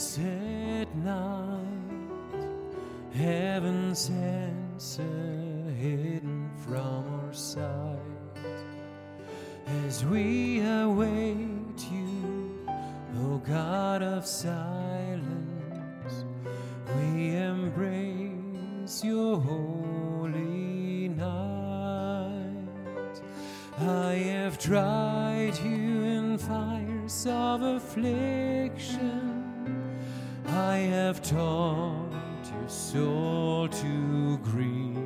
blessed night, heaven's answer hidden from our sight. As we await you, O God of silence, we embrace your holy night. I have tried you in fires of affliction. I have taught your soul to grieve.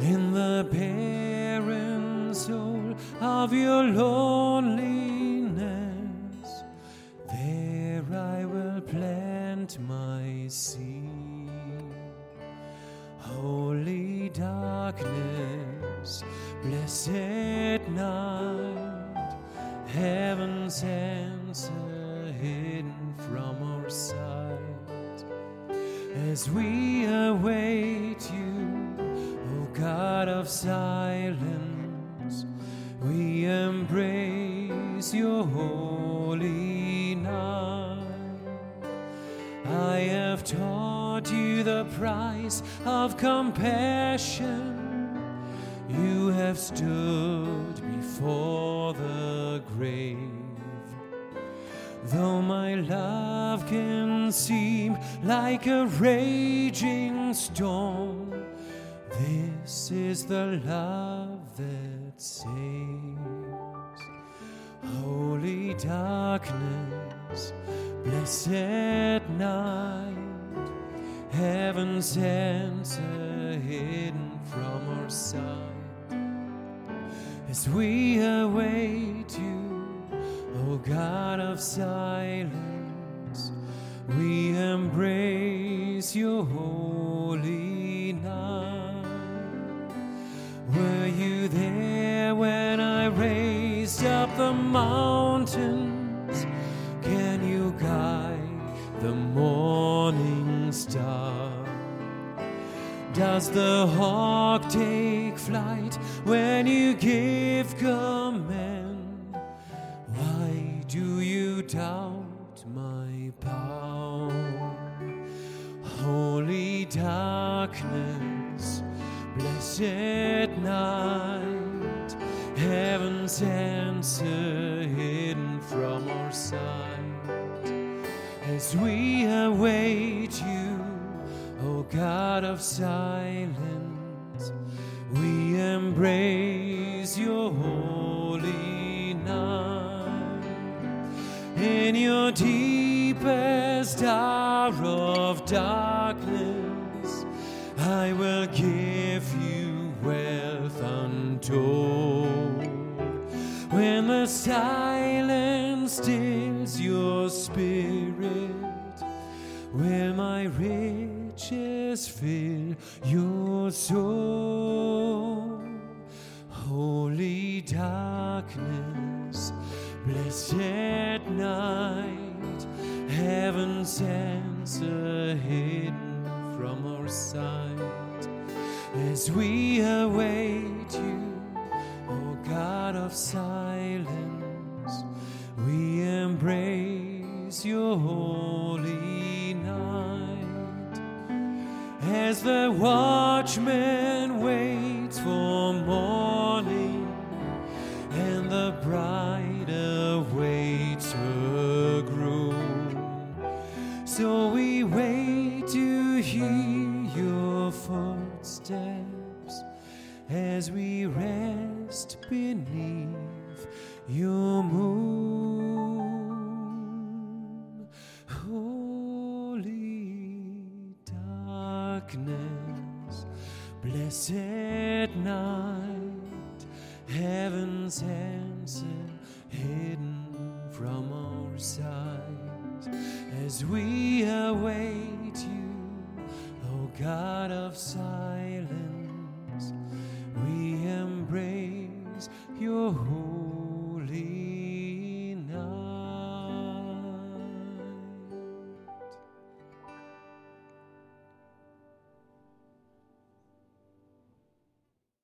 In the barren soul of your loneliness, there I will plant my seed. Holy darkness, blessed night, heaven's answer hidden from our sight. As we await you, O God of silence, we embrace your holy night. I have taught you the price of compassion. You have stood before the grave. Though my love can seem like a raging storm, this is the love that saves. Holy darkness, blessed night, heaven's answer hidden from our sight. As we await you, God of silence, we embrace your holy night. Were you there when I raised up the mountains? Can you guide the morning star? Does the hawk take flight when you give command? My power? Holy darkness, blessed night, heaven's answer hidden from our sight. As we await you, O God of silence, we embrace your holy In your deepest hour of darkness, I will give you wealth untold. When the silence stills your spirit, will my riches fill your soul? Holy darkness, blessed night, heaven's answer hidden from our sight. As we await you, O God of silence, we embrace your holy night. As the watchman waits we wait to hear your footsteps as we rest beneath your moon. Holy darkness, blessed night, heaven's answer hidden from our sight as we await you, O God of silence.